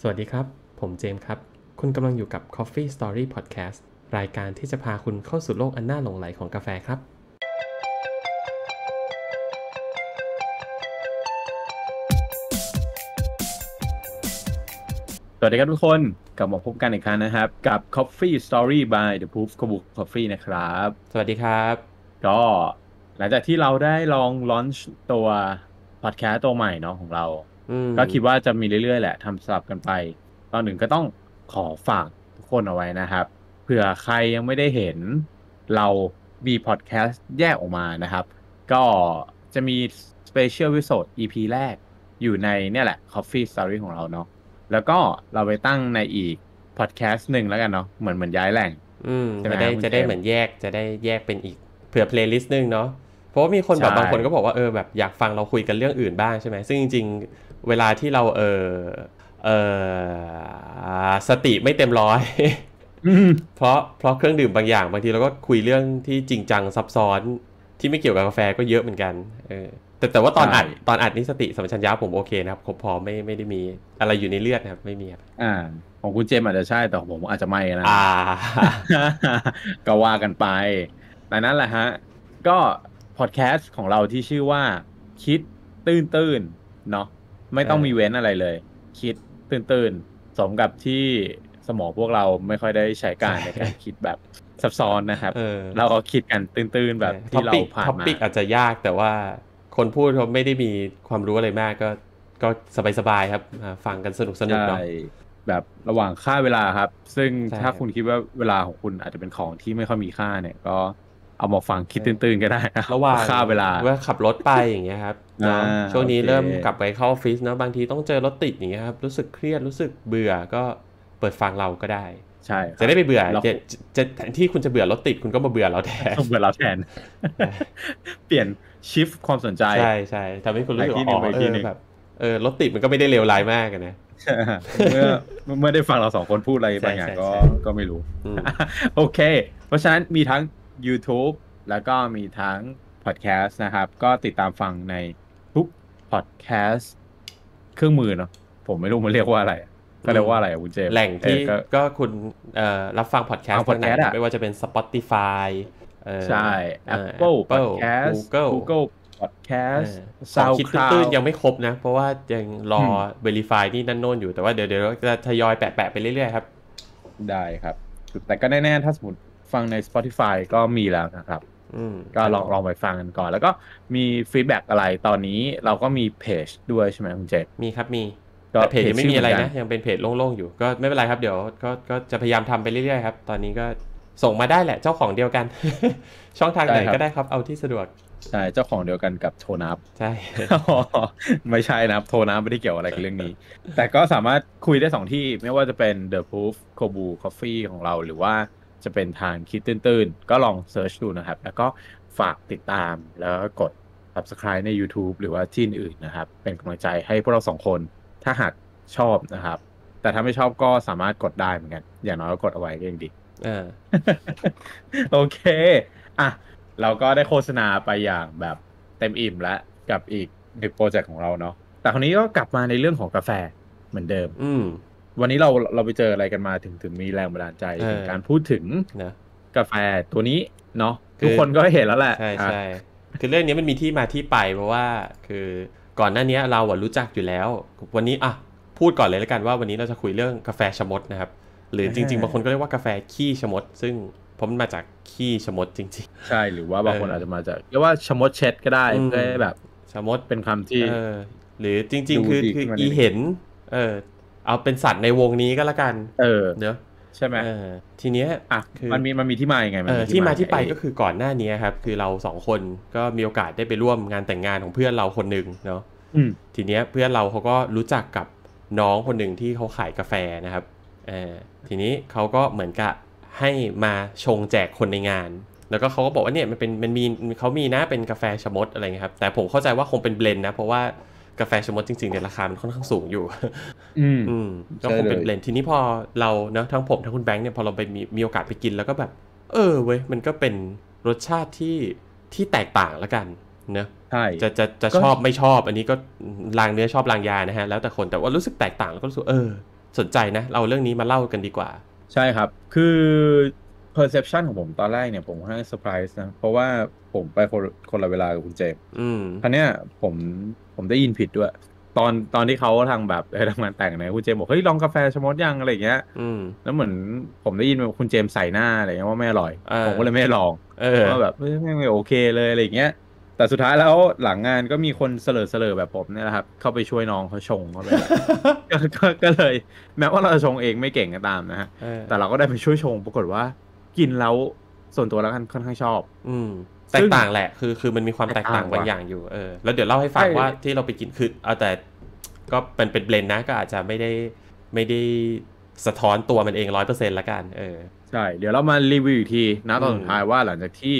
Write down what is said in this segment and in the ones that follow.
สวัสดีครับ ผมเจมส์ครับ คุณกำลังอยู่กับ Coffee Story Podcast รายการที่จะพาคุณเข้าสู่โลกอันน่าหลงไหลของกาแฟครับ สวัสดีครับทุกคน กลับมาพบกันอีกครั้งนะครับ กับ Coffee Story by The Proof c o b o o k Coffee นะครับ สวัสดีครับ ก็หลังจากที่เราได้ลองลอนช์ตัวพอดแคสต์ตัวใหม่เนาะของเราอืม ก็คิดว่าจะมีเรื่อยๆ แหละทำสลับกันไป ตอนหนึ่งก็ต้องขอฝากทุกคนเอาไว้นะครับเผื่อใครยังไม่ได้เห็นเรามีพอดแคสต์แยกออกมานะครับ ก็จะมี Special Episode EP แรกอยู่ในเนี่ยแหละ Coffee Story ของเราเนาะแล้วก็เราไปตั้งในอีกพอดแคสต์หนึ่งแล้วกันเนาะเหมือนเหมือนย้ายแหล่งอืมใช่ไหมจะได้คุณจะได้เจมส์เหมือนแยกจะได้แยกเป็นอีกเผื่อ playlist นึงเนาะเพราะว่ามีคนแบบใช่บางคนก็บอกว่าเออแบบอยากฟังเราคุยกันเรื่องอื่นบ้างใช่ไหมซึ่งจริงๆเวลาที่เราเออเออสติไม่เต็มร้อยอืมเพราะเพราะเครื่องดื่มบางอย่าง บางทีเราก็คุยเรื่องที่จริงจังซับซ้อนที่ไม่เกี่ยวกับกาแฟก็เยอะเหมือนกันเออแต่แต่ว่าตอนใช่อัดตอนอัดนี่สติสัมปชัญญะผมโอเคนะครับครบพอไม่ไม่ได้มีอะไรอยู่ในเลือดนะครับ ไม่มีครับอ่า ของคุณเจมส์อาจจะใช่แต่ของผมอาจจะไม่นะอ่าก็ว่ากันไปแต่นั่นแหละฮะ ก็พอดแคสต์ของเราที่ชื่อว่าคิดตื้นตื้นๆเนาะ ไม่ต้องเออมีเว้นอะไรเลย คิดตื้นตื้นๆ สมกับที่สมองพวกเราไม่ค่อยได้ใช้การในการคิดแบบซับซ้อนนะครับเออเราก็คิดกันตื้นตื้นๆ แบบที่เราผ่านท็อมาปิกอาจจะยากแต่ว่าคนพูดเขาไม่ได้มีความรู้อะไรมากก็ก็สบายๆครับอ่าฟังกันสนุกสนุกใช่เนาะแบบระหว่างค่าเวลาครับ ซึ่งใช่ถ้าครับคุณคิดว่าเวลาของคุณอาจจะเป็นของที่ไม่ค่อยมีค่าเนี่ยก็ เอามาฟังคิดตื้นๆก็ได้นะระหว่างค่าเวลาว่าขับรถไปอย่างเงี้ยครับเนาะอ่าช่วงนี้โอเคเริ่มกลับไปเข้าออฟฟิศเนาะบางทีต้องเจอรถติดอย่างเงี้ยครับรู้สึกเครียดรู้สึกเบื่อก็เปิดฟังเราก็ได้ ใช่ครับจะได้ไม่เบื่อเราจะจะจะแทนที่คุณจะเบื่อรถติดคุณก็มาเบื่อเราแทนต้องเวลาแทน เปลี่ยนชิฟความสนใจ ใช่ใช่ทำให้คุณรู้สึกไปที่หนึ่อ๋งอไปที่เอหนึ่องแบบเออรถติดมันก็ไม่ได้เลวร้ายมากอะนะเมื่อเมื่อได้ฟังเราสองคนพูดอะไรใช่บางอย่างใช่ก็ใช่ก็ไม่รู้อืมโอเค เพราะฉะนั้นมีทั้ง YouTube แล้วก็มีทั้ง Podcast นะครับ ก็ติดตามฟังในทุก Podcast เครื่องมือเนาะผมไม่รู้มันเรียกว่าอะไร ก็เรียกว่าอะไรอะคุณเจมส์แหล่งที่เออก็ก็คุณเอ่อรับฟังพอดแคสฟัต์ง podcast อะไม่ว่าจะเป็น Spotify เอ่อใช่เอ่อ Apple Apple Podcast Google Google Podcast เออของคิดตื้นๆ SoundCloud ยังไม่ครบนะ เพราะว่ายังรออืม Verify นี่นั่นโน่นอยู่แต่ว่าเดี๋ยวเดี๋ยวเราจะทยอยแปะ ๆ ไปเรื่อย ๆ ครับ ได้ครับ แต่ก็แน่ ๆ ถ้าสมมติ ฟังใน Spotify ก็มีแล้วนะครับอืมก็ลองลองไปฟังกันก่อน แล้วก็มี feedback อะไรตอนนี้เราก็มีเพจด้วยใช่ไหมคุณเจษมีครับมีก็แต่เพจยังไม่มีอะไรชื่เหนะกัยังเป็นเพจโล่งๆอยู่ก็ไม่เป็นไรครับเดี๋ยวก็ก็จะพยายามทำไปเรื่อยๆครับ ตอนนี้ก็ส่งมาได้แหละเจ้าของเดียวกัน ช่องทางไหนก็ได้ครับเอาที่สะดวกใช่เจ้าของเดียวกันกับโทนับใช่ไม่ใช่นะครับโทนับไม่ได้เกี่ยวอะไรกับเรื่องนี้ แต่ก็สามารถคุยได้สองที่ไม่ว่าจะเป็น The Proof Kobu Coffee ของเราหรือว่า จะเป็นทางคิดตื้นๆ ก็ลองเซิร์ชดูนะครับ แล้วก็ฝากติดตามแล้วก็กด subscribe ใน YouTube หรือว่าที่อื่นๆนะครับ เป็นกำลังใจให้พวกเราสองคนถ้าหากชอบนะครับ แต่ถ้าไม่ชอบก็สามารถกดได้เหมือนกัน อย่างน้อยก็กดเอาไว้ก็ยังดีเออโอเค อะ เราก็ได้โฆษณาไปอย่างแบบเต็มอิ่มแล้วกับอีกหนึ่งโปรเจกต์ของเราเนาะแต่คราวนี้ก็กลับมาในเรื่องของกาแฟเหมือนเดิม อืม วันนี้เราเราไปเจออะไรกันมาถึงถึงมีแรงบันดาลใจเออในการพูดถึงนะกาแฟตัวนี้เนาะคือทุกคนก็เห็นแล้วแหละใช่อะใช่คือเรื่องนี้มันมีที่มาที่ไปเพราะว่า คือก่อนหน้านี้เราอะรู้จักอยู่แล้ว วันนี้อะพูดก่อนเลยแล้วกันว่าวันนี้เราจะคุยเรื่องกาแฟชะมดนะครับ หรือจริงๆบางคนก็เรียกว่ากาแฟขี้ชะมด ซึ่งผมนมาจากขี้ชะมดจริงใช่หรือว่าบางคนเออออาจจะมาจากเรียกว่าชะมดเช็ดก็ได้อืมเพื่อให้แบบๆชะมดเป็นคำที่เออหรือจริงดูๆคือดีคือขึ้นมาอีนิดนึงเห็นเออ เอาเป็นสัตว์ในวงนี้ก็แล้วกัน เออเนอะใช่ไหมเออทีเนี้ยอะคือมันมีมันมีที่มาอย่างไงเออที่มาที่ไปอ้ก็คือก่อนหน้านี้ครับ คือเราสองคนก็มีโอกาสได้ไปร่วมงานแต่งงานของเพื่อนเราคนหนึ่งเนาะอืมทีเนี้ยเพื่อนเราเขาก็รู้จักกับน้องคนหนึ่งที่เขาขายกาแฟนะครับเออทีนี้เขาก็เหมือนกับให้มาชงแจกคนในงาน แล้วก็เขาก็บอกว่าเนี่ยมันเป็นมันมีเขามีนะเป็นกาแฟชะมดอะไรเงี้ยครับ แต่ผมเข้าใจว่าคงเป็น blend นะ เพราะว่า กาแฟชะมดจริงๆเนี่ยราคามันค่อนข้างสูงอยู่ อืมอืมก็คงเป็น blend ทีนี้พอเราเนาะทั้งผมทั้งคุณแบงค์เนี่ยพอเราไปมีมีโอกาสไปกินแล้วก็แบบ เออเว้ยมันก็เป็นรสชาติที่ที่แตกต่างละกันเนอะใช่จะจะจะก็ชอบไม่ชอบอันนี้ก็ลางเนื้อชอบลางยานะฮะ แล้วแต่คนแต่ว่ารู้สึกแตกต่างแล้วก็รู้สึกเออ สนใจนะ เราเรื่องนี้มาเล่ากันดีกว่า ใช่ครับ คือ perception ของผมตอนแรกเนี่ยผมค่อนข้างเซอร์ไพรส์นะ เพราะว่าผมไปคนคนละเวลากับคุณเจมส์อืมครั้เนี้ยผม ผมได้ยินผิดด้วย ตอนตอนที่เขาทางแบบเออทำงานแต่งเนี่ยคุณเจมส์บอกเฮ้ยลองกาแฟชะมดยังอะไรอย่างเงี้ยอืมแล้วเหมือนผมได้ยินว่าคุณเจมส์ใส่หน้าอะไรเงี้ยว่าไม่อร่อยเออผมก็เลยไม่ได้ลองเออว่าแบบเฮ้ยไม่ไม่โอเคเลยอะไรอย่างเงี้ยแต่สุดท้ายแล้วหลังงานก็มีคนเสลอเสลอแบบผมเนี่ยแหละครับ เข้าไปช่วยน้องเขาชงเขาเลยก็ก็ก็เลย แม้ว่าเราจะชงเองไม่เก่งก็ตามนะฮะเออแต่เราก็ได้ไปช่วยชงปรากฏว่า กินแล้วส่วนตัวแล้วกันค่อนข้างชอบ อืมซึ่ แตงกต่างแหละ คือคือมันมีความแตกต่างแตกต่างบางอย่างอยู่เออแล้วเดี๋ยวเล่าให้ฟังใช่ว่าที่เราไปกินคือเอาแต่ก็เป็นเป็นเบลนด์นะก็อาจจะไม่ได้ไม่ได้สะท้อนตัวมันเองร้อยเปอร์เซ็นต์ละกันเออใช่ เดี๋ยวเรามารีวิวอีกทีนะตอนอืมสุดท้ายว่าหลังจากที่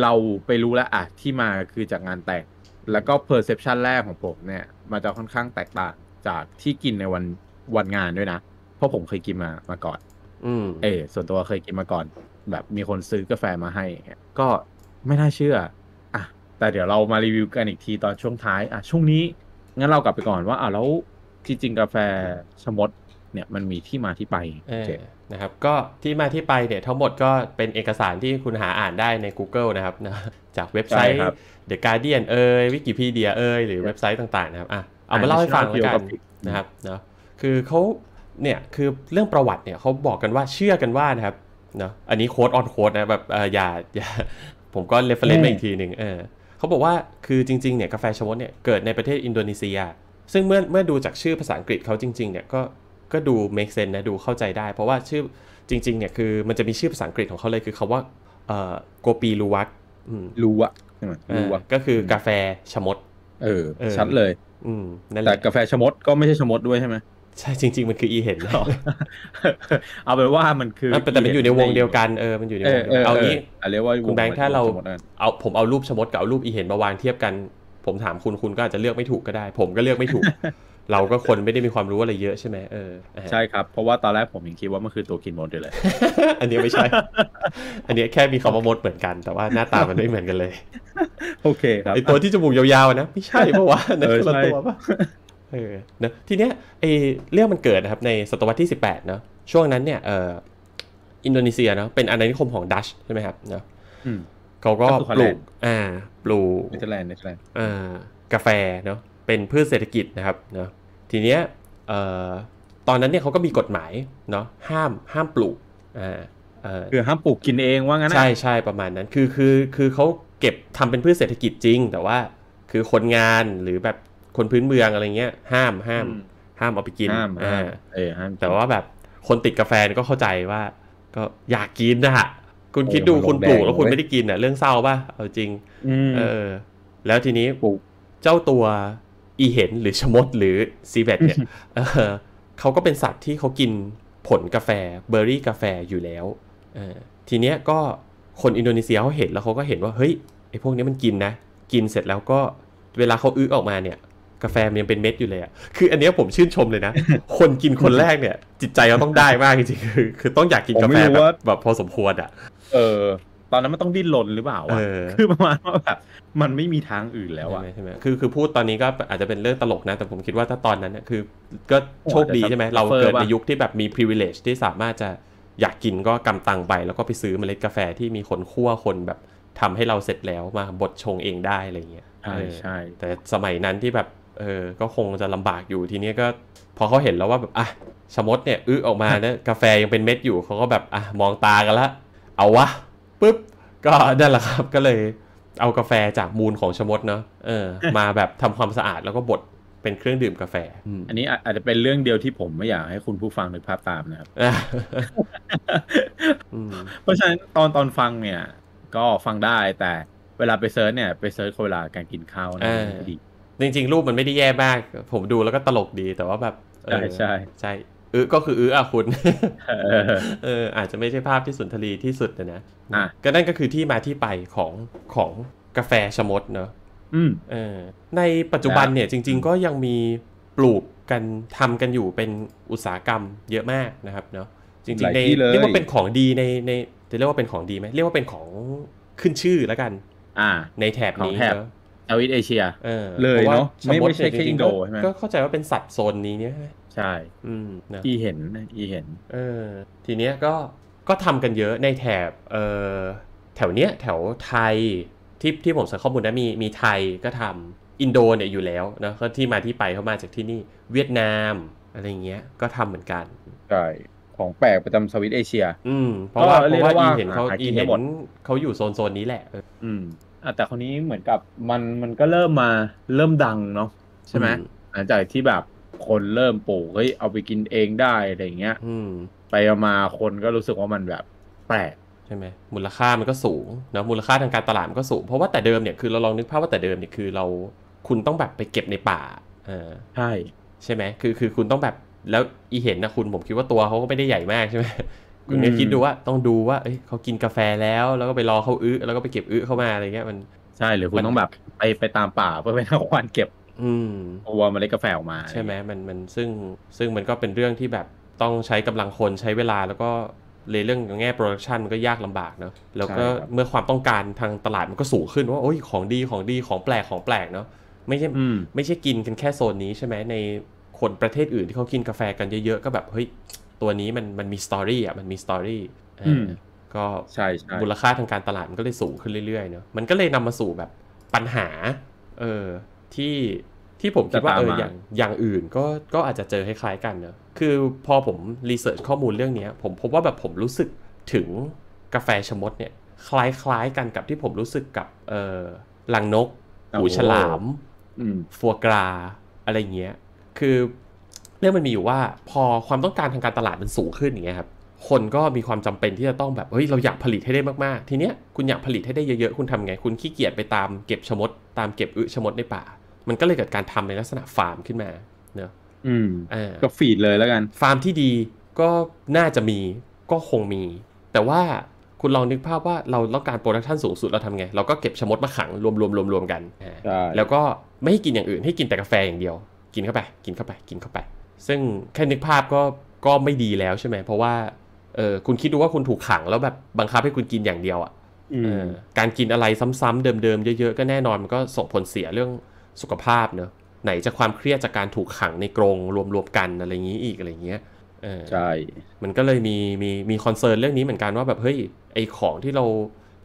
เราไปรู้แล้วอะที่มาคือจากงานแต่งแล้วก็ perception แรกของผมเนี่ย มันจะค่อนข้างแตกต่างจากที่กินในวันวันงานด้วยนะ เพราะผมเคยกินมามาก่อน อืมเออส่วนตัวเคยกินมาก่อน แบบมีคนซื้อกาแฟมาให้อย่างเงี้ยก็ ไม่น่าเชื่ออะแต่เดี๋ยวเรามารีวิวกันอีกทีตอนช่วงท้ายอะช่วงนี้งั้นเรากลับไปก่อนว่าอะแล้วที่จริงกาแฟชะมดเนี่ยมันมีที่มาที่ไปเออเจนะครับ ก็ที่มาที่ไปเนี่ยทั้งหมดก็เป็นเอกสารที่คุณหาอ่านได้ใน Google นะครับนะจากเว็บไซต์ใช่ครับ The Guardian เอ่ยวิกิพีเดียเอ่ยหรือเว็บไซต์ต่างๆนะครับอะเอามาเล่าให้ฟังแล้วกัน Geographic นะครับเนาะคือเขาเนี่ยคือเรื่องประวัติเนี่ยเขาบอกกันว่าเชื่อกันว่านะครับเนาะอันนี้ quote unquote นะแบบเอออย่าอย่า ผมก็ reference มาอีกทีหนึ่งเออเขาบอกว่าคือจริงๆเนี่ยกาแฟชะมดเนี่ยเกิดในประเทศอินโดนีเซีย ซึ่งเมื่อเมื่อดูจากชื่อภาษาอังกฤษเขาจริงๆเนี่ยก็ก็ดู make sense นะดูเข้าใจได้ เพราะว่าชื่อจริงๆเนี่ยคือมันจะมีชื่อภาษาอังกฤษของเขาเลยคือคำว่าเอ่อ Kopi Luwak อืมรู้อะใช่ไหมเอรู้ออะก็คือกาแฟชะมดเออเออชัดเลย อืมนั่นแหละแต่กาแฟชะมดก็ไม่ใช่ชะมดด้วยใช่ไหม ใช่จริง ๆ มันคืออีเห็นนะเอาเป็นว่ามันคือแต่แต่มันอยู่ในวงเดียวกันเออมันอยู่ในเอวองเดีเอยวอกันเอาเอองี้อะเรียกว่าคุณแบงค์ถ้าเราชะมดนั่นเอาผมเอารูปชะมดกับเอารูปอีเห็นมาวางเทียบกัน ผมถามคุณคุณก็อาจจะเลือกไม่ถูกก็ได้ ผมก็เลือกไม่ถูก เราก็คนไม่ได้มีความรู้อะไรเยอะใช่ไหมเอออะใช่ครับเพราะว่าตอนแรกผมยังคิดว่ามันคือตัวกินมดอยู่เลย อันนี้ไม่ใช่ อันนี้แค่มีคำว่ามดเหมือนกัน แต่ว่าหน้าตามันไม่เหมือนกันเลย โอเคครับไอตัวที่จมูกยาวๆนะไม่ใช่เพราะว่านั่นเออคนละใช่ตัวปะ เออนะทีเนี้ยไอเรื่องมันเกิดนะครับในศตวรรษที่ 18เนาะช่วงนั้นเนี่ยเอออินโดนีเซียเนาะเป็นอาณานิคมของดัชใช่ไหมครับเนาะอืมเขาก็ก็คือปลูก Holland อ่าปลูกเนเธอร์แลนด์เนเธอร์แลนด์เอ่อกาแฟเนาะเป็นพืชเศรษฐกิจนะครับเนาะทีเนี้ยเอ่อตอนนั้นเนี่ยเขาก็มีกฎหมายเนาะห้ามห้ามปลูกอ่าเอ่อคือห้ามปลูกกินเองว่างั้นนะใช่ใช่ประมาณนั้นคือคือคือเขาเก็บทำเป็นพืชเศรษฐกิจจริง แต่ว่าคือคนงานหรือแบบ คนพื้นเมืองอะไรเงี้ย ห้ามห้ามอืมห้ามเอาไปกินห้ามอ่าห้ามเออห้ามแต่ว่าแบบคนติดกาแฟเนี่ยก็เข้าใจว่า ก็อยากกินนะฮะคุณคิดดูโอ้มันคุณปลูกลงแดงแล้วคุณเว้ยไม่ได้กินอะ เรื่องเศร้าป่ะเอาจริงอืมเออ แล้วทีนี้พวกเจ้าตัวอีเห็นหรือชะมดหรือ civet เนี่ยเออเขาก็เป็นสัตว์ที่เขากินผลกาแฟเบอร์รี่กาแฟอยู่แล้วเออทีเนี้ยก็คนอินโดนีเซียเขาเห็นแล้วเขาก็เห็นว่าเฮ้ยไอ้พวกนี้มันกินนะ กินเสร็จแล้วก็เวลาเขาอื้อออกมาเนี่ย กาแฟมันยังเป็นเม็ดอยู่เลยอะคืออันเนี้ยผมชื่นชมเลยนะ คนกินคนแรกเนี่ย จิตใจเราต้องได้มากจริงๆ คือ คือต้องอยากกินกาแฟผมไม่รู้แบบว่าแบบพอสมควรอะเออ ตอนนั้นมันต้องดิ้นรนหรือเปล่าวะเออคือประมาณว่าแบบมันไม่มีทางอื่นแล้วอะใช่ไหมใช่ไหมคือคือพูดตอนนี้ก็อาจจะเป็นเรื่องตลกนะ แต่ผมคิดว่าถ้าตอนนั้นเนี่ยคือ ก็โชคดีใช่ไหมอาจจะเรา suffer เกิดในป่ะยุคที่แบบมี privilege ที่สามารถจะอยากกินก็กำตังไป แล้วก็ไปซื้อเมล็ดกาแฟที่มีคนคั่วคนแบบทำให้เราเสร็จแล้วมาบดชงเองได้อะไรเงี้ยใช่เออใช่แต่สมัยนั้นที่แบบ เออก็คงจะลำบากอยู่ทีนี้ก็พอเขาเห็นแล้วว่าแบบอะชะมดเนี่ยอื้อออกมาเนี่ยกาแฟยังเป็นเม็ดอยู่เขาก็แบบอะมองตากันละเอาวะปุ๊บก็นั่นแหละครับก็เลยเอากาแฟจากมูลของชะมดเนาะเออ มาแบบทำความสะอาดแล้วก็บดเป็นเครื่องดื่มกาแฟอืมอันนี้อาจจะเป็นเรื่องเดียวที่ผมไม่อยากให้คุณผู้ฟังนึกภาพตามนะครับอะอืมเพราะฉะนั้นตอนตอนฟังเนี่ย ก็ฟังได้แต่เวลาไป search เนี่ย ไป search เวลาการกินข้าวนะเออดี จริงๆ รูปมันไม่ได้แย่มาก ผมดูแล้วก็ตลกดีแต่ว่าแบบเออใช่ใช่ใช่อื้อก็คืออื้ออะคุณเออเอออาจจะไม่ใช่ภาพที่สุนทรีที่สุดนะนะอะก็นั่นก็คือที่มาที่ไปของของกาแฟชะมดเนอะอืมเออในปัจจุบันเนี่ยจริง ๆ ก็ยังมีปลูกกันทำกันอยู่เป็นอุตสาหกรรมเยอะมากนะครับเนาะจริงหลายๆในที่เลยเรียกว่าเป็นของดีในในจะเรียกว่าเป็นของดีไหมเรียกว่าเป็นของขึ้นชื่อแล้วกัน อ่า ในแถบนี้ของแถบเนอะ เซาท์อีสเอเชียออเลยพรว่เนอะไม่ชมดไม่ใช่ยแค่จริงๆอินโดก็ใช่ไหมก็เข้าใจว่าเป็นสัตว์โซนนี้เนี่ยใช่ อืมนะอีเห็นอีเห็น เออ ทีเนี้ยก็ก็ทำกันเยอะในแถบเออแถวเนี้ยแถวไทยที่ที่ผมสังข้อมูลนะมีมีไทยก็ทำอินโดเนี่ยอยู่แล้วนะก็ที่มาที่ไปเขามาจากที่นี่เวียดนามอะไรเงี้ยก็ทำเหมือนกันใช่ของแปลกประจำสวิตเอเชีย อืม เพราะว่าก็เพเรียราะกว่าได้อีว่าเห็นเขาหากิอีนได้เห็นหมดเขาอยู่โซนโซนนี้แหละเอออืม อะแต่คนนี้เหมือนกับมันมันก็เริ่มมาเริ่มดังเนาะใช่ไหมอืมหลังจากที่แบบคนเริ่มปลูกเฮ้ยเอาไปกินเองได้อะไรอย่างเงี้ยอืมไปมาคนก็รู้สึกว่ามันแบบแปลกใช่ไหมมูลค่ามันก็สูงนะมูลค่าทางการตลาดมันก็สูง เพราะว่าแต่เดิมเนี่ยคือเราลองนึกภาพว่าแต่เดิมเนี่ยคือเราคุณต้องแบบไปเก็บในป่าเออใช่ใช่ไหมคือคือคุณต้องแบบแล้วอีเห็นนะคุณผมคิดว่าตัวเขาก็ไม่ได้ใหญ่มากใช่ไหม คุณก็คิดดูว่าต้องดูว่าเอ้ยเขากินกาแฟแล้ว แล้วก็ไปรอเขาอื้อแล้วก็ไปเก็บอื้อเข้ามาอะไรเงี้ยมันใช่หรือคุมัณนต้องแบบไปไปตามป่าเพื่อไปทำควานเก็บ อืมตัวเมล็ดกาแฟออกมา ใช่ไหมมันมันซึ่งซึ่งมันก็เป็นเรื่องที่แบบต้องใช้กำลังคนใช้เวลาแล้วก็เลยเรื่องแง่ production มันก็ยากลำบากเนาะแล้วก็เมื่อความต้องการทางตลาดมันก็สูงขึ้นว่าโอ้ยของดีของดีของแปลกของแปลกเนาะไม่ใช่อืมไม่ใช่กินกันแค่โซนนี้ใช่ไหมในคนประเทศอื่นที่เขากินกาแฟกันเยอะๆก็แบบเฮ้ย ตัวนี้มันมันมี story อะมันมี story อืมก็ใช่ใช่มูลค่าทางการตลาดมันก็เลยสูงขึ้นเรื่อยๆเนาะมันก็เลยนำมาสู่แบบปัญหา เออที่ที่ผมคิดว่าเอออย่างอย่างอื่นก็ก็อาจจะเจอคล้ายๆกันเนอะคือพอผมรีเสิร์ชข้อมูลเรื่องเนี้ยผมพบว่าแบบผมรู้สึกถึงกาแฟชะมดเนี่ย คล้ายๆกันกับที่ผมรู้สึกกับเออลังนกหูฉลามอืมฟัวกราอะไรเงี้ย คือ เรื่องมันมีอยู่ว่าพอความต้องการทางการตลาดมันสูงขึ้นอย่างเงี้ยครับคนก็มีความจำเป็นที่จะต้องแบบเฮ้ยเราอยากผลิตให้ได้มากๆ ทีเนี้ยคุณอยากผลิตให้ได้เยอะๆ คุณทำไง คุณขี้เกียจไปตามเก็บชะมด ตามเก็บอึชะมดในป่า มันก็เลยเกิดการทำในลักษณะฟาร์มขึ้นมาเนอะอืมอ่าก็ feed เลยแล้วกัน ฟาร์มที่ดีก็น่าจะมีก็คงมี แต่ว่าคุณลองนึกภาพว่าเราต้องการ production สูงสุดเราทำไง เราก็เก็บชะมดมาขังรวมๆรวมๆกันอ่าใช่แล้วก็ไม่ให้กินอย่างอื่นให้กินแต่กาแฟอย่างเดียว กินเข้าไป กินเข้าไป กินเข้าไป ซึ่งแค่นึกภาพก็ก็ไม่ดีแล้วใช่ไหม เพราะว่าเออคุณคิดดูว่าคุณถูกขังแล้วแบบบังคับให้คุณกินอย่างเดียวอะอืเอมอการกินอะไรซ้ำๆเดิมๆเยอะๆก็แน่นอนมันก็ส่งผลเสียเรื่องสุขภาพเนอะไหนจะความเครียดจากการถูกขังในกรงรวมๆกันอะไรอย่างนี้อีกอะไรอย่างเงี้ยเออใช่ มันก็เลยมีมีมีคอนเซิร์นเรื่องนี้เหมือนกันว่าแบบเฮ้ยไอของที่เรา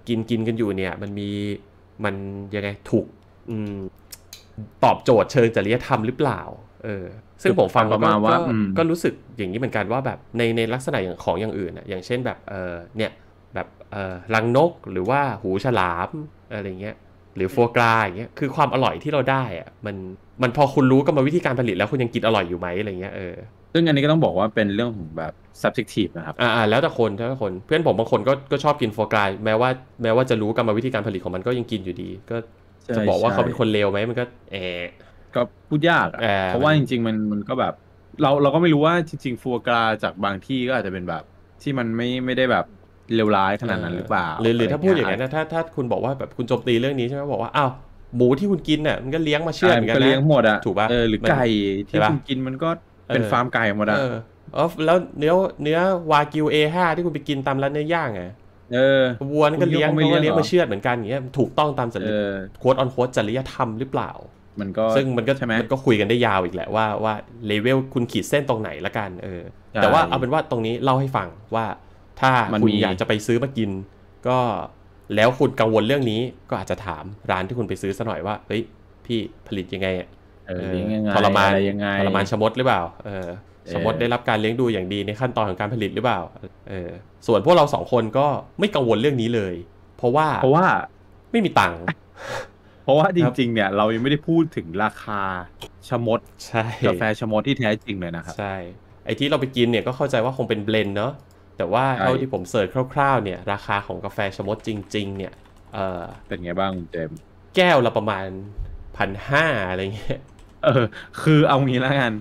กินกินกันอยู่เนี่ย มันมีมันยังไงถูกอืมตอบโจทย์เชิงจริยธรรมหรือเปล่า เออซึ่งผมฟังประมาณก็ว่าก็อืมก็รู้สึกอย่างนี้เหมือนกันว่าแบบในในลักษณะอย่างของอย่างอื่นอะอย่างเช่นแบบเออเนี่ยแบบเออรังนกหรือว่าหูฉลามอะไรเงี้ยหรือฟัวกราอย่างเงี้ยคือความอร่อยที่เราได้อะมันมันพอคุณรู้กรรมวิธีการผลิตแล้วคุณยังกินอร่อยอยู่ไหมอะไรเงี้ยเออซึ่งอันนี้ก็ต้องบอกว่าเป็นเรื่องของแบบ subjective นะครับอ่าๆแล้วแต่คนแล้วแต่คนเพื่อนผมบางคนก็ก็ชอบกินโฟกราแม้ว่าแม้ว่าจะรู้กรรมวิธีการผลิตของมันก็ยังกินอยู่ดี ก็ใช่จะบอกว่าใช่เขาเป็นคนเลวไหมมันก็แอบ ก็พูดยากอะเออ เพราะว่าจริง ๆ มันมันก็แบบ เราเราก็ไม่รู้ว่าจริง ๆ ฟัวกราจากบางที่ก็อาจจะเป็นแบบ ที่มันไม่ไม่ได้แบบเลวร้ายขนาดนั้นหรือเปล่าหรือหรือถ้าพูดอย่างะนั้ไรนนะถ้าถ้าคุณบอกว่าแบบคุณโจมตีเรื่องนี้ใช่ไหมบอกว่าอ้าวหมูที่คุณกินน่ะมันก็เลี้ยงมาเชื่อดใช่เหมือนมักันก็นะ เลี้ยงหมดอะถูกปะเออหรือมันไก่ที่ใช่ปะคุณกินมันก็เป็นเออ ฟาร์มไก่หมดอะเอออ๋อแล้วเนื้อเนื้อวากิว A5 ที่คุณไปกินตามร้านเนื้อย่างอะเออ วัวนั่นก็เลี้ยงคุณเขาคิดว่าเขาไม่ก็เลี้ยงเลี้ยงเหรอ มาเชื่อดเหมือนกันอย่างเงี้ยถูกต้องตามจเอริยอ โค้ดออนโค้ดจริยธรรมหรือเปล่า มันก็ซึ่งมันก็ใช่ไหมมันก็คุยกันได้ยาวอีกแหละว่าว่าเลเวลคุณขีดเส้นตรงไหนละกันเออใช่แต่ว่าเอาเป็นว่าตรงนี้เล่าให้ฟังว่าถ้ามันคุณมีอยากจะไปซื้อมากิน ก็แล้วคุณกังวลเรื่องนี้ก็อาจจะถามร้านที่คุณไปซื้อซะหน่อยว่าเฮ้ยพี่ผลิตยังไงอะเออเลี้ยงยังไงทรมานอะไรยังไงทรมานชะมดหรือเปล่าเออเออชะมดได้รับการเลี้ยงดูอย่างดีในขั้นตอนของการผลิตหรือเปล่าเออส่วนพวกเราสองคนก็ไม่กังวลเรื่องนี้เลย เพราะว่าเพราะว่าไม่มีตังค์ เพราะว่าจริงๆเนี่ยเรายังไม่ได้พูดถึงราคาชะมดใช่กาแฟชะมดที่แท้จริงเลยนะครับใช่ไอ้ที่เราไปกินเนี่ยก็เข้าใจว่าคงเป็นเบลนด์เนาะแต่ว่าใช่เท่าที่ผมเสิร์ชคร่าวๆเนี่ยราคาของกาแฟชะมดจริง ๆ เนี่ยเออเป็นไงบ้างคุณเจมส์แก้วละประมาณพันห้าอะไรเงี้ยเออคือเอางี้แล้วกัน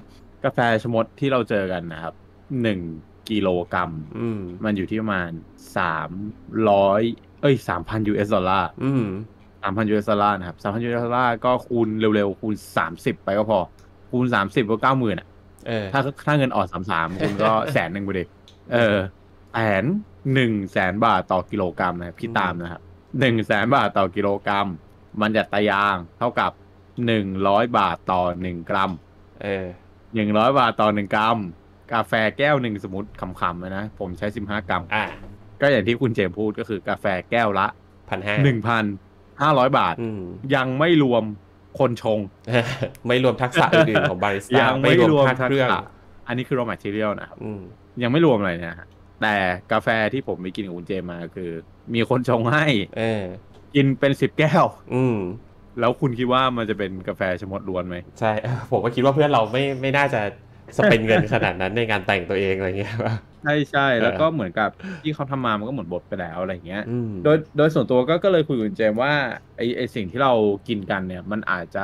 กาแฟชะมดที่เราเจอกันนะครับหนึ่งกิโลกรัมอืมมันอยู่ที่ประมาณสามร้อยเอ้ยสามพัน US ดอลลาร์อืม สามพัน US ดอลลาร์นะครับสามพัน US ดอลลาร์ก็คูณเร็วๆ คูณสามสิบไปก็พอ คูณสามสิบก็เก้าหมื่นอะเออถ้าถ้าเงินออกสามสามคุณก็แสนหนึ่งไปดิเออแสนหนึ่งแสนบาทต่อกิโลกรัมนะครับพี่ตามนะครับหนึ่งแสนบาทต่อกิโลกรัม มันจะตะยางเท่ากับหนึ่งร้อยบาทต่อหนึ่งกรัม เออหนึ่งร้อยบาทต่อหนึ่งกรัม กาแฟแก้วหนึ่งสมมติคำๆนะ ผมใช้สิบห้ากรัม อ่า ก็อย่างที่คุณเจมส์พูดก็คือกาแฟแก้วละพันห้าหนึ่งพัน ห้าร้อยบาทอืมยังไม่รวมคนชง ไม่รวมทักษะอื่นๆของบาริสต้ายังไม่รวมภาคทักเครื่องษะอันนี้คือ raw material นะครับอืมยังไม่รวมอะไรนะฮะแต่กาแฟที่ผมไปกินกับคุณเจมส์มาคือ มีคนชงให้เออกินเป็นสิบแก้ว อืมแล้วคุณคิดว่ามันจะเป็นกาแฟชะมดล้วนไหมใช่ผมก็คิดว่าเพื่อนเราไม่ไม่น่าจะสเปนเงินขนาดนั้นในการแต่งตัวเองอะไรเงี้ย ใช่ใช่แล้วก็เหมือนกับที่เขาทำมามันก็เหมือนบดไปแล้วอะไรเงี้ยอืมโดยโดยส่วนตัวก็ก็เลยคุยกับคุณเจมส์ว่าไอไอสิ่งที่เรากินกันเนี่ย มันอาจจะ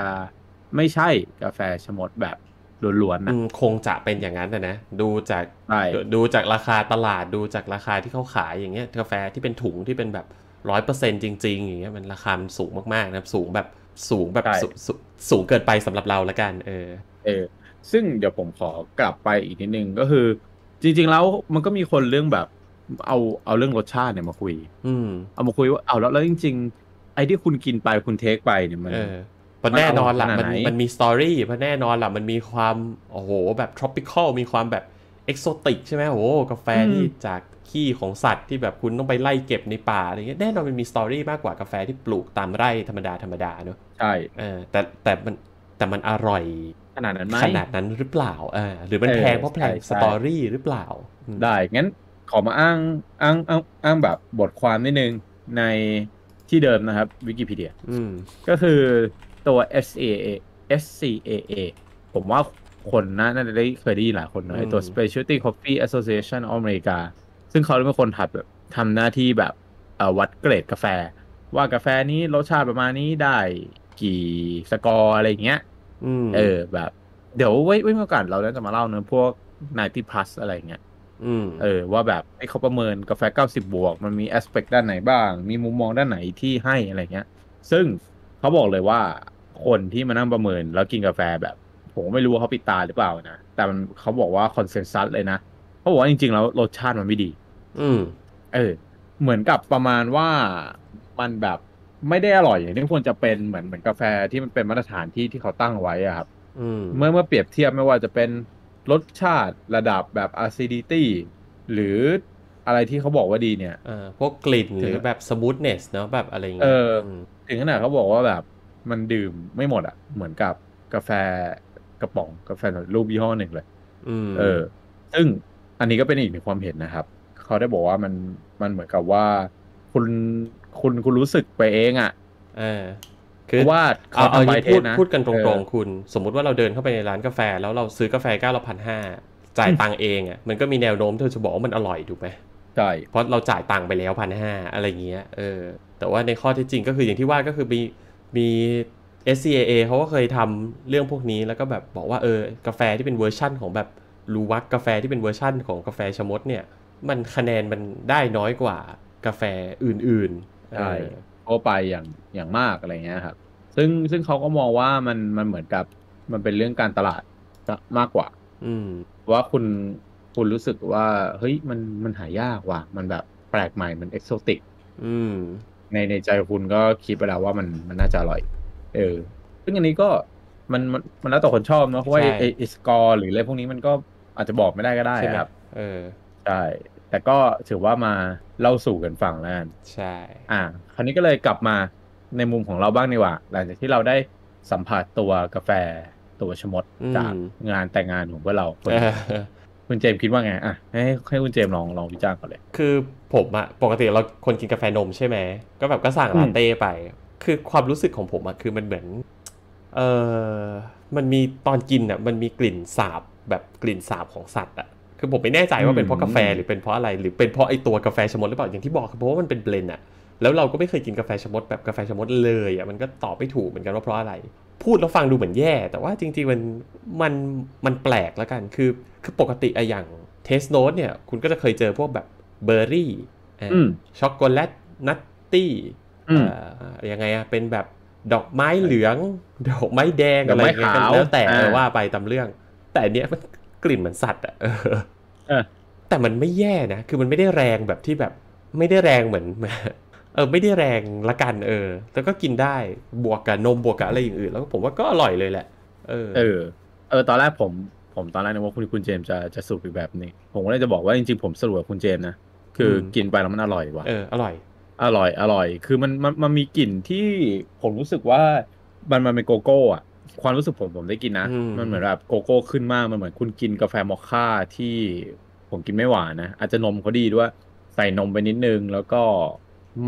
ไม่ใช่กาแฟชะมดแบบล้วนๆอืนะมคงจะเป็นอย่างนั้นนะนะดูจากใช่ดูดูจากราคาตลาดดูจากราคาที่เขาขายอย่างเงี้ย กาแฟที่เป็นถุงที่เป็นแบบร้อยเปอร์เซ็นจริง ๆ อย่างเงี้ยมันราคามันสูงมากๆนะครับสูงแบบสูงแบบสูสูสูงเกินไปสำหรับเราละกัน เออ เออ ซึ่งเดี๋ยวผมขอกลับไปอีกนิดนึงก็คือ จริง ๆ แล้วมันก็มีคนเรื่องแบบ เอาเอาเรื่องรสชาติเนี่ยมาคุย อืมเอามาคุยว่าเอาแล้วแล้วจริง ๆ ไอ้ที่คุณกินไปคุณ take ไปเนี่ยมันเออมันแน่นอนละมันอร่อยขนาดมันไหนมันมี story มันแน่นอนละมันมีความโอ้โหแบบ tropical มีความแบบ exotic ใช่ไหมโอ้โหกาแฟที่จากขี้ของสัตว์ที่แบบคุณต้องไปไล่เก็บในป่าอะไรเงี้ยแน่นอนมันมี story มากกว่ากาแฟที่ปลูกตามไร่ธรรมดาธรรมดาเนอะใช่เออแต่แต่มันแต่มันอร่อย ขนาดนั้นไหมขนาดนั้นหรือเปล่าเออหรือมันเออแพงเพราะแพงใช่สตอรี่หรือเปล่าอืมได้งั้นขอมาอ้างอ้างอ้างอ้างแบบบทความนิดนึงในที่เดิมนะครับวิกิพีเดียอืมก็คือตัว SCAA SCAA ผมว่าคนน่าน่าจะได้เคยได้ยินหลายคนเนอะไอ้ตัว Specialty Coffee Association of America ซึ่งเขาเป็นคนถัดแบบทำหน้าที่แบบเอ่อวัดเกรดกาแฟ ว่ากาแฟนี้รสชาติประมาณนี้ได้กี่สกอร์อะไรอย่างเงี้ยอืม เออแบบ เดี๋ยวไว้ไว้เมื่อก่อนเราจะมาเล่าเนอะพวก90 plus อะไรอย่างเงี้ยอืมเออ ว่าแบบให้เขาประเมินกาแฟ90บวก มันมีแอสเป t ด้านไหนบ้าง มีมุมมองด้านไหนที่ให้อะไรเงี้ย ซึ่งเขาบอกเลยว่าคนที่มานั่งประเมินแล้วกินกาแฟแบบ ผมก็ไม่รู้ว่าเขาปิดตาหรือเปล่านะ แต่มันเขาบอกว่า consensus เลยนะเขาบอกว่าจริงๆแล้วรสชาติมันไม่ดี อืม เออ เหมือนกับประมาณว่ามันแบบ ไม่ได้อร่อยอย่างที่ควรจะเป็นเหมือนเหมือนกาแฟที่มันเป็นมาตรฐานที่ที่เขาตั้งไว้อะครับอืมเมื่อเมื่อเปรียบเทียบไม่ว่าจะเป็นรสชาติระดับแบบ acidity หรืออะไรที่เขาบอกว่าดีเนี่ยเออพวกกลิ่นหรือแบบ smoothness เนาะแบบอะไรอย่างเอเงี้ยอถึงขนาดเขาบอกว่าแบบมันดื่มไม่หมดอะ เหมือนกับกาแฟกระป๋องกาแฟรูปยี่ห้อหนึ่งเลยอืมเออ ซึ่งอันนี้ก็เป็นอีกหนึ่งความเห็นนะครับ เขาได้บอกว่ามันมันเหมือนกับว่าคุณ คุณคุณรู้สึกไปเองอะเออเพคือราะว่าเอาเขาเอาทำใบงี้เทพูสดนะพูดกันตเอรองๆ คุณ สมมุติว่าเราเดินเข้าไปในร้านกาแฟ แล้วเราซื้อกาแฟแก้วละพันห้าจ่ายตังค์เองอะมันก็มีแนวโน้มที่เราจะบอกว่ามันอร่อยถูกไหมใช่เพราะเราจ่ายตังค์ไปแล้วพันห้าอะไรเงี้ยเออแต่ว่าในข้อเท็จจริงก็คืออย่างที่ว่าก็คือมีมี SCAA เขาก็เคยทำเรื่องพวกนี้แล้วก็แบบบอกว่าเออกาแฟที่เป็นเวอร์ชั่นของแบบ Luwak กาแฟที่เป็นเวอร์ชั่นของกาแฟชะมดเนี่ย มันคะแนนมันได้น้อยกว่ากาแฟอื่นๆ ใช่เออทั่วไปอย่างอย่างมากอะไรเงี้ยครับ ซึ่งซึ่งเขาก็มองว่ามันมันเหมือนกับมันเป็นเรื่องการตลาดมากกว่า อืม ว่าคุณคุณรู้สึกว่า เฮ้ยมันมันหายากว่ะ มันแบบแปลกใหม่มันเอกโซติก อืม ในในใจคุณก็คิดไปแล้วว่ามันมันน่าจะอร่อย เออ ซึ่งอันนี้ก็มันมันมันแล้วแต่คนชอบเนอะเพราะว่าใช่ไอไอสกอร์หรืออะไรพวกนี้มันก็อาจจะบอกไม่ได้ก็ได้ใช่ไหมครับ เออใช่แต่ก็ถือว่ามา เล่าสู่กันฟังแล้วกันใช่ อ่า คราวนี้ก็เลยกลับมาในมุมของเราบ้างดีกว่า หลังจากที่เราได้สัมผัสตัวกาแฟตัวชะมดจากงานแต่งงานของพวกเราคนเอนี้อคุณเจมส์คิดว่าไงอะให้ให้คุณเจมส์ลองลองวิจารณ์ก่อนเลย คือผมอะปกติเราคนกินกาแฟนมใช่ไหม ก็แบบก็สั่งอืมลาเต้ไป คือความรู้สึกของผมอะคือมันเหมือน เออมันมีตอนกินอะมันมีกลิ่นสาบแบบกลิ่นสาบของสัตว์อะ คือผมไม่แน่ใจว่าเป็นเพราะกาแฟหรือเป็นเพราะอะไรหรือเป็นเพราะไอตัวกาแฟชะมดหรือเปล่าอย่างที่บอกคือเพราะว่ามันเป็น blend อะแล้วเราก็ไม่เคยกินกาแฟชะมดแบบกาแฟชะมดเลยอะมันก็ตอบไม่ถูกเหมือนกันว่าเพราะอะไร พูดแล้วฟังดูเหมือนแย่ แต่ว่าจริงๆมันมันมันแปลกแล้วกันคือคือปกติอะอย่างเทสโน e เนี่ยคุณก็จะเคยเจอพวกแบบเบอร์รี่อืมช็อกโกแลตนัตตี้อืมยังไงอะเป็นแบบดอกไม้เหลือง ดอกไม้แดงดออะกไรไม้เงี้ยขาวแล้วแต่อ่าเออว่าไปตามเรื่อง แต่อันเนี้ยมัน กลิ่นเหมือนสัตว์อะเออเออแต่มันไม่แย่นะ คือมันไม่ได้แรงแบบที่แบบ ไม่ได้แรงเหมือน เออ ไม่ได้แรงละกันเออ แล้วก็กินได้บวกกับนมบวกกับอะไรอย่างอื่น แล้วก็ผมว่าก็อร่อยเลยแหละ เออ เออ เออ ตอนแรกผมผผมตอนแรกนึกว่าคุณคุณเจมส์จะจะสรุปอีกแบบหนึงผมก็เลยจะบอกว่าจริงๆผมสรุปกับคุณเจมส์นะ คืออมกินไปแล้วมันอร่อยว่ะ เออ อร่อย อร่อย อร่อย คือมันมันมันมีกลิ่นที่ผมรู้สึกว่ามันมันเป็นโกโก้อะ ความรู้สึกผมผมได้กินนะอืมมันเหมือนแบบโกโก้ขึ้นมาก มันเหมือนคุณกินกาแฟมอคค่าที่ผมกินไม่หวานนะ อาจจะนมเขาดีด้วย ใส่นมไปนิดนึง แล้วก็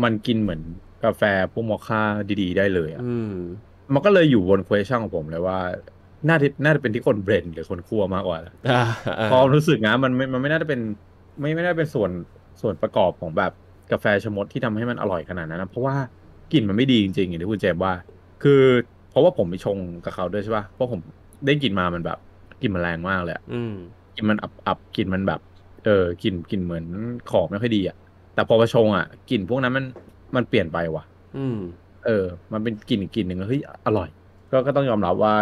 มันกินเหมือนกาแฟพวกมอคค่าดีๆ ได้เลยอะอืมมันก็เลยอยู่บน question ของผมเลยว่า น่าจะน่าจะเป็นที่คนเบรนหรือคนคั่วมากกว่านะอ่าอ่าพอรู้สึกนะมันไม่มันไม่น่าจะเป็น ไม่ไม่น่าเป็นส่วนส่วนประกอบของแบบกาแฟชะมดที่ทำให้มันอร่อยขนาดนั้นนะเพราะว่ากลิ่นมันไม่ดีจริงๆอย่างที่คุณเจมส์ว่า คือ เพราะว่าผมไปชงกับเขาด้วยใช่ป่ะเพราะผมได้กลิ่นมามันแบบกลิ่นมันแรงมากเลยอะอืมกลิ่นมันอับอับกลิ่นมันแบบ เออกลิ่นกลิ่นเหมือนของไม่ค่อยดีอะแต่พอมาชงอะกลิ่นพวกนั้นมันมันเปลี่ยนไปว่ะ อืม เออ มันเป็นกลิ่นอีกกลิ่นหนึ่งแล้วเฮ้ยอร่อย ก็ก็ต้องยอมรับว่า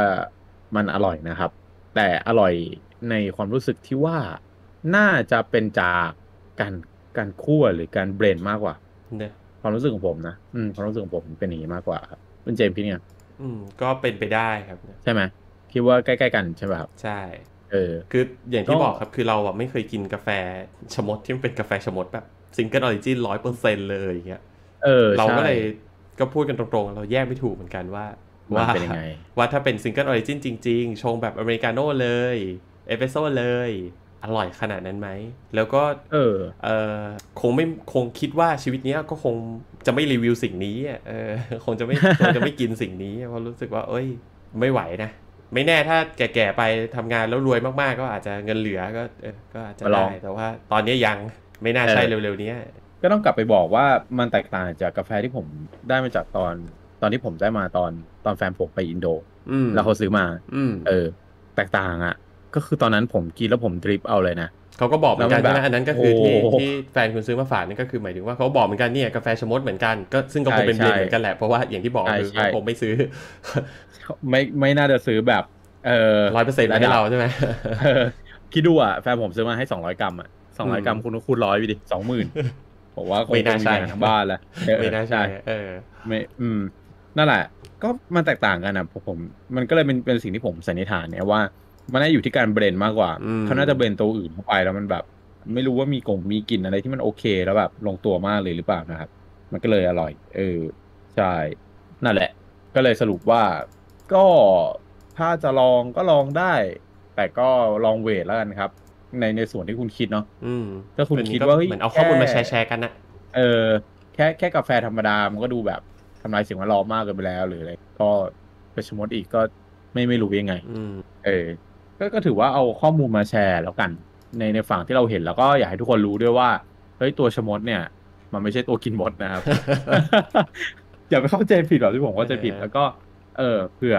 มันอร่อยนะครับ แต่อร่อยในความรู้สึกที่ว่าน่าจะเป็นจากการการคั่วหรือการเบรนมากกว่าเนี่ยความรู้สึกของผมนะ อืมความรู้สึกของผมเป็นอย่างนี้มากกว่าครับคุณเจมส์คิดไง อืม ก็เป็นไปได้ครับ ใช่ไหมคิดว่าใกล้ ๆ กันใช่ไหมครับใช่ เออ คืออย่างที่ก็บอกครับคือเราอะไม่เคยกินกาแฟชะมดที่มันเป็นกาแฟชะมดแบบ single origin ร้อยเปอร์เซ็นต์เลยอย่างเงี้ยเออเราก็ใช่เลยก็พูดกันตรงๆ เราแยกไม่ถูกเหมือนกันว่ามันว่าเป็นยังไงว่าถ้าเป็น single origin จริง ๆ ชงแบบอเมริกาโน่เลย เอสเปรสโซ่เลย อร่อยขนาดนั้นไหม แล้วก็ เออ เออคงไม่คงคิดว่าชีวิตเนี้ยก็คงจะไม่รีวิวสิ่งนี้อะเออคงจะไม่คงจะไม่กินสิ่งนี้เพราะรู้สึกว่า เอ้ย ไม่ไหวนะ ไม่แน่ถ้าแก่ๆไปทำงานแล้วรวยมากๆ ก็อาจจะเงินเหลือก็เออก็อาจจะมาลอได้งแต่ว่า ตอนนี้ยังไม่น่าใช่เร็วๆเนี้ยก็ต้องกลับไปบอกว่ามันแตกต่างจากกาแฟที่ผมได้มาจากตอน ตอนที่ผมได้มาตอนตอนแฟนผมไปอินโดอืมแล้วเขาซื้อมา อืมเออ แตกต่างอะ ก็คือตอนนั้นผมกินแล้วผมดริปเอาเลยนะเขาก็บอกเหมือนกันแล้วมันใช่ไหมแบบอันนั้นก็คือที่โอ้โหที่แฟนคุณซื้อมาฝากนี่ก็คือหมายถึงว่าเขาบอกเหมือนกันเนี่ยกาแฟชะมดเหมือนกันก็ซึ่งก็คงเป็นใช่เบรนด์เหมือนกันแหละเพราะว่าอย่างที่บอกใช่คือใช่เขาคงไม่ซื้อ ไม่ไม่น่าจะซื้อแบบเออร้อยเปอร์เซ็นต์ให้เราใช่ไหมเออคิดดูอะแฟนผมซื้อมาให้สองร้อยกรัมอะสองร้อยอืมกรัมคุณก็คูณร้อยไปดิสองหมื่นผมว่าคงไม่น่าใช่คงมีทั้งบ้านแหละเออไม่น่าใช่เออไม่อืมนั่นแหละ ก็มันแตกต่างกันนะผมผม มันก็เลยเป็นเป็นสิ่งที่ผมสันนิษฐานเนี่ยว่า มันน่าอยู่ที่การเบรนมากกว่าอืมเขาน่าจะเบรนตัวอื่นเข้าไปแล้วมันแบบ ไม่รู้ว่ามีกลิ่นมีกลิ่นอะไรที่มันโอเคแล้วแบบลงตัวมากเลยหรือเปล่านะครับ มันก็เลยอร่อย เออใช่นั่นแหละ ก็เลยสรุปว่า ก็ถ้าจะลองก็ลองได้ แต่ก็ลองเวทแล้วกันครับ ในในส่วนที่คุณคิดเนาะอืมถ้าคุณอันนี้คิดก็ว่าเฮ้ยเหมือนเอาข้อมูลมาแค่แชร์ๆกันนะเออ แค่แค่กาแฟธรรมดามันก็ดูแบบทำลายสิ่งแวดล้อมมากเกินไปแล้วหรืออะไรก็ไปชะมดอีกก็ไม่ไม่รู้ยังไงอืมเออ ก็ก็ถือว่าเอาข้อมูลมาแชร์แล้วกัน ในในฝั่งที่เราเห็นแล้วก็อยากให้ทุกคนรู้ด้วยว่าเฮ้ยตัวชะมดเนี่ย มันไม่ใช่ตัวกินมดนะครับ อย่าไปเข้าใจผิดแบบที่ผมเข้าใจผิดเออแล้วก็เออเผื่อ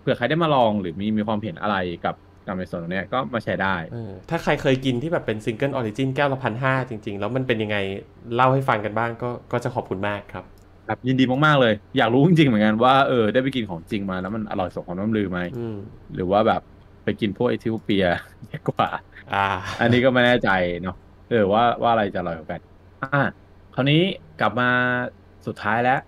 เผื่อใครได้มาลองหรือมีมีความเห็นอะไรกับกับในส่วนตรงเนี้ยก็มาแชร์ได้เออถ้าใครเคยกินที่แบบเป็น single origin แก้วละพันห้าจริง ๆ แล้วมันเป็นยังไงเล่าให้ฟังกันบ้างก็ก็จะขอบคุณมากครับแบบยินดีมาก ๆ เลย อยากรู้จริง ๆ เหมือนกันว่าเออได้ไปกินของจริงมาแล้วมันอร่อยสมความน้ำลือไหมอืมหรือว่าแบบ ไปกินพวกเอธิโอเปียดีกว่า อ่า อันนี้ก็ไม่แน่ใจเนาะเออว่าว่าอะไรจะอร่อยกว่ากัน อะคราวนี้กลับมาสุดท้ายแล้ว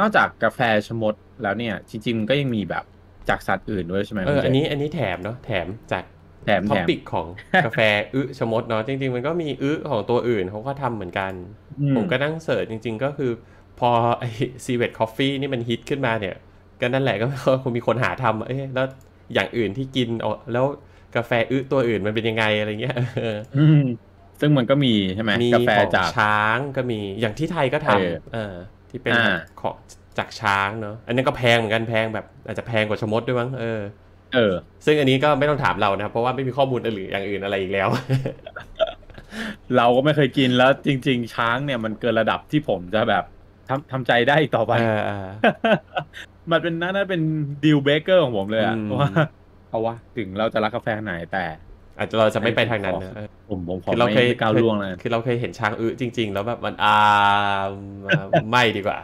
นอกจากกาแฟชะมดแล้วเนี่ย จริงๆก็ยังมีแบบจากสัตว์อื่นด้วยใช่ไหมเออคุณจอันนี้อันนี้แถมเนาะแถมจากแถมท็อแถม topic ของกาแฟอึชะมดเนาะจริง ๆ มันก็มีอึของตัวอื่นเขาก็ทำเหมือนกันอืผมก็นั่ง search จริง ๆ ก็คือ พอไอ civet coffee นี่มันฮิตขึ้นมาเนี่ย ก็นั่นแหละก็คงมีคนหาทำเอ้ยแล้ว อย่างอื่นที่กินเอาแล้วกาแฟอึตัวอื่นมันเป็นยังไงอะไรเงี้ยเอออืมซึ่งมันก็มีใช่ไหมมีกาแฟของจากช้างก็มีอย่างที่ไทยก็ทเออำเออ ที่เป็นอ่าแบบของจากช้างเนาะอันนั้นก็แพงเหมือนกันแพงแบบอาจจะแพงกว่าชะมดด้วยมั้งเออเออ ซึ่งอันนี้ก็ไม่ต้องถามเรานะครับเพราะว่าไม่มีข้อมูลอื่นอย่างอื่นอะไรอีกแล้ว เราก็ไม่เคยกินแล้วจริง ๆ ช้างเนี่ยมันเกินระดับที่ผมจะแบบทำทำใจได้อีกต่อไปเออเออ มันเป็นน่าจะเป็น deal breaker ของผมเลยอะอืมว่าเอาวะถึงเราจะรักกาแฟขนาดไหนแต่ อาจจะเราจะไม่ไปทางนั้นนะเออผมผมขอคือเราไม่เคยไม่ก้าวล่วงเลยคือเราเคยเห็นช้างอึจริง ๆ แล้วแบบมันอ่าไม่ดีกว่า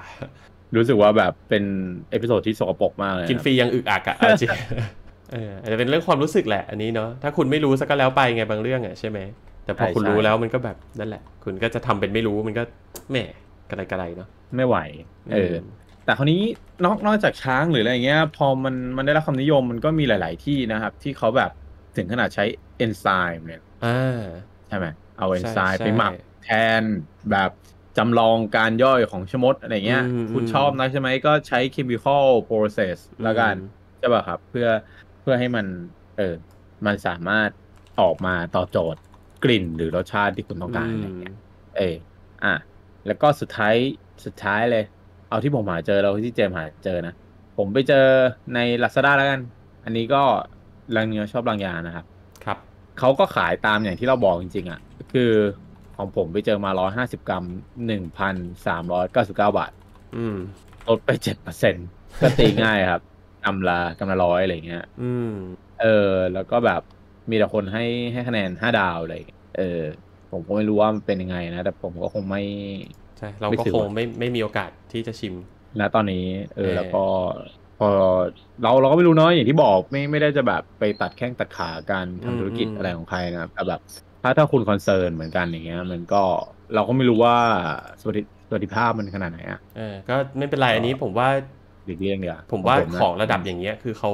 รู้สึกว่าแบบเป็น episode ที่สกปรกมากเลยกินฟรียังอึกอักอะเอาจริงเอออาจจะเป็นเรื่องความรู้สึกแหละอันนี้เนาะถ้าคุณไม่รู้สักก็แล้วไปไงบางเรื่องอะใช่ไหมแต่พอคุณรู้แล้วมันก็แบบนั่นแหละ คุณก็จะทำเป็นไม่รู้มันก็แหม่กระไรกระไรเนาะไม่ไหว เออม แต่คราวนี้นอกนอกจากช้างหรืออะไรอย่างเงี้ย พอมันมันได้รับความนิยมมันก็มีหลาย ๆ ที่นะครับ ที่เขาแบบถึงขนาดใช้เอนไซม์เนี่ยอ่าใช่ไหมเอาเอนไซม์ใช่ไปหมักแทนแบบจำลองการย่อยของชะมดอะไรเงี้ยอืมคุณอืมชอบนะใช่ไหมก็ใช้ chemical process แล้วกันอืมใช่ป่ะครับ เพื่อเพื่อให้มัน เออมันสามารถออกมาต่อบโจทย์กลิ่นหรือรสชาติที่คุณต้องการอะไรเงี้ย เอออะแล้วก็สุดท้ายสุดท้ายเลย เอาที่ผมหาเจอแล้วที่เจมส์หาเจอนะ ผมไปเจอใน Lazada แล้วกัน อันนี้ก็รังเนื้อชอบรังยานะครับ ครับเขาก็ขายตามอย่างที่เราบอกจริงๆอะ คือของผมไปเจอมา150กรัม1,399บาท อืมลดไป7%ก็ตีง่ายครับกำละกำละร้อยอะไรเงี้ย อืม เออ แล้วก็แบบมีแต่คนให้ให้คะแนน5ดาวอะไรอย่างเงี้ยเออ ผมก็ไม่รู้ว่ามันเป็นยังไงนะ แต่ผมก็คงไม่ ใช่เราไม่ก็ถือคงว่าไม่ไม่มีโอกาสที่จะชิมณตอนนี้เออเออแล้วก็พอเราเราก็ไม่รู้เนาะอย่างที่บอกไม่ไม่ได้จะแบบไปตัดแข้งตัดขาการทำธุรกิจอะไรของใครนะครับแต่แบบถ้าถ้าคุณคอนเซิร์นเหมือนกันอย่างเงี้ย มันก็เราก็ไม่รู้ว่าสวัสดิสวัสดิภาพมันขนาดไหนอะเออก็ไม่เป็นไรอันนี้ผมว่าหลีกเลี่ยงเดียวผมว่านะของระดับอย่างเงี้ย คือเขา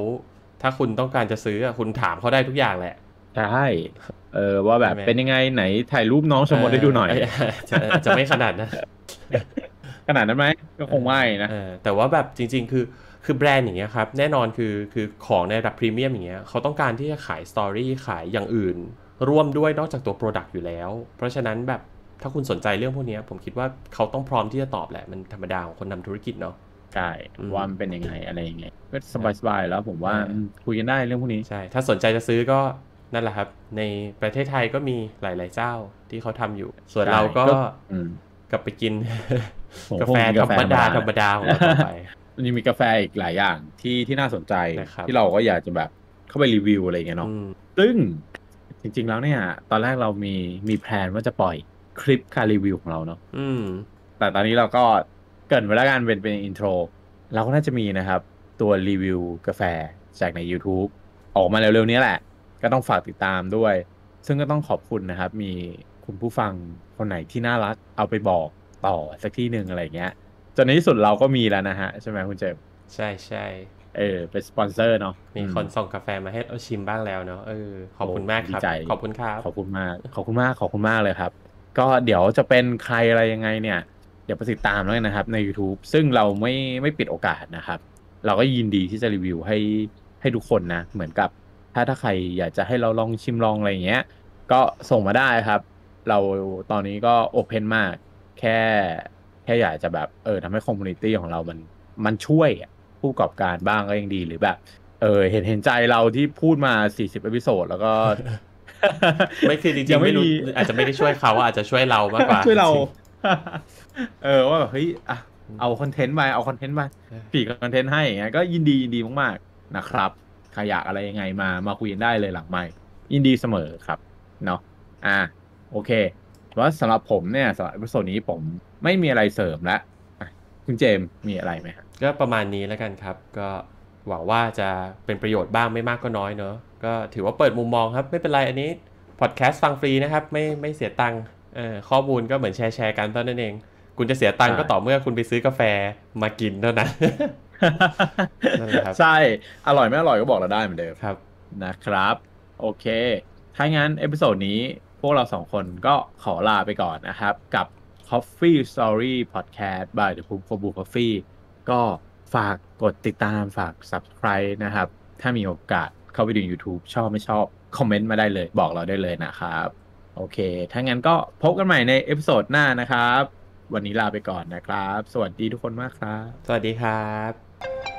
ถ้าคุณต้องการจะซื้ออะคุณถามเขาได้ทุกอย่างแหละใช่ เออว่าแบบใช่ไหมเป็นยังไงไหนถ่ายรูปน้องชมมดให้ดูหน่อยเจะจะไม่ขนาดนั้นขนาดนั้นไหมก็คงไม่นะเออแต่ว่าแบบจริง ๆ คือคือแบรนด์อย่างเงี้ยครับ แน่นอนคือคือของในระดับพรีเมียมอย่างเงี้ยเขาต้องการที่จะขายสตอรี่ขายอย่างอื่น ร่วมด้วยนอกจากตัว Product อยู่แล้ว เพราะฉะนั้นแบบถ้าคุณสนใจเรื่องพวกเนี้ยผมคิดว่าเขาต้องพร้อมที่จะตอบแหละ มันธรรมดาของคนทำธุรกิจเนาะใช่อืมว่ามันเป็นยังไงอะไรยังไงก็สบายๆแล้วผมว่าเอออืมคุยกันได้เรื่องพวกนี้ใช่ ถ้าสนใจจะซื้อก็ นั่นแหละครับ ในประเทศไทยก็มีหลาย ๆ เจ้าที่เขาทำอยู่ ส่วนใช่เราก็ก็อืมกลับไปกินผมกาแฟคงกินธการแฟรมดาธธรรรรมมดาดาของเราต่อไปมันยังมีกาแฟอีกหลายอย่างที่ที่น่าสนใจนะครับที่เราก็อยากจะแบบเข้าไปรีวิวอะไรอย่างเงี้ยเนาะอืมซึ่งจริง ๆ แล้วเนี่ย ตอนแรกเรามีมี plan ว่าจะปล่อยคลิปการรีวิวของเราเนาะอืมแต่ตอนนี้เราก็เกริ่นไว้แล้วกันเป็นเป็น intro เราก็น่าจะมีนะครับ ตัวรีวิวกาแฟจากใน YouTube ออกมาเร็วๆนี้แหละ ก็ต้องฝากติดตามด้วย ซึ่งก็ต้องขอบคุณนะครับ มีคุณผู้ฟังคนไหนที่น่ารักเอาไปบอกต่อสักที่หนึ่งอะไรเงี้ย จนในที่สุดเราก็มีแล้วนะฮะ ใช่ไหมคุณเจมส์ใช่ใช่เออเป็นสปอนเซอร์เนาะมีคนส่งกาแฟมาให้เราชิมบ้างแล้วเนาะเออขอบคุณมากครับดีใจขอบคุณครับขอบคุณมากขอบคุณมากขอบคุณมากเลยครับ ก็เดี๋ยวจะเป็นใครอะไรยังไงเนี่ย เดี๋ยวไปติดตามแล้วกันนะครับ ใน YouTube ซึ่งเราไม่ไม่ปิดโอกาสนะครับ เราก็ยินดีที่จะรีวิวให้ให้ทุกคนนะ เหมือนกับ ถ้าถ้าใครอยากจะให้เราลองชิมลองอะไรอย่างเงี้ย ก็ส่งมาได้ครับ เราตอนนี้ก็ open มาก แค่แค่อยากจะแบบเออทำให้ community ของเรามันมันช่วยอะผู้ประกอบการบ้างก็ยังดีหรือแบบ เออเห็นเห็นใจเราที่พูดมา 40 episode แล้วก็ ไม่คือจริยังงๆไม่ไม่รู้มีอาจจะไม่ได้ช่วยเขาอาจจะช่วยเรามากกว่าช่วยเรา เออว่าแบบเฮ้ยอะเอา content ไปเอา content ไปปีก content ให้อย่างเงี้ยก็ยินดียินดีมากๆนะครับ ใครอยากอะไรยังไงมามาคุยกันได้เลยหลังไมค์ยินดีเสมอครับเนาะอะโอเคว่าสำหรับผมเนี่ยสำหรับ episode นี้ผมไม่มีอะไรเสริมแล้วอะคุณเจมส์มีอะไรไหมฮะก็ประมาณนี้แล้วกันครับ ก็หวังว่าจะเป็นประโยชน์บ้างไม่มากก็น้อยเนอะก็ถือว่าเปิดมุมมองครับ ไม่เป็นไรอันนี้พอดแคสต์ฟังฟรีนะครับ ไม่ไม่เสียตังค์เออข้อมูลก็เหมือนแชร์แชร์กันเท่านั้นเอง คุณจะเสียตังค์ใช่ก็ต่อเมื่อคุณไปซื้อกาแฟมากินเท่านั้น นั่นแหละครับใช่อร่อยไม่อร่อยก็บอกเราได้เหมือนเดิมครับนะครับ โอเค ถ้างั้น episode นี้พวกเราสองคนก็ขอลาไปก่อนนะครับ กับ Coffee Story Podcast by The Poop for Blue Coffee ก็ฝากกดติดตามฝาก Subscribe นะครับ ถ้ามีโอกาสเข้าไปดู YouTube ชอบไม่ชอบ comment มาได้เลย บอกเราได้เลยนะครับ โอเค ถ้างั้นก็พบกันใหม่ใน episode หน้านะครับ วันนี้ลาไปก่อนนะครับ สวัสดีทุกคนมากครับ สวัสดีครับ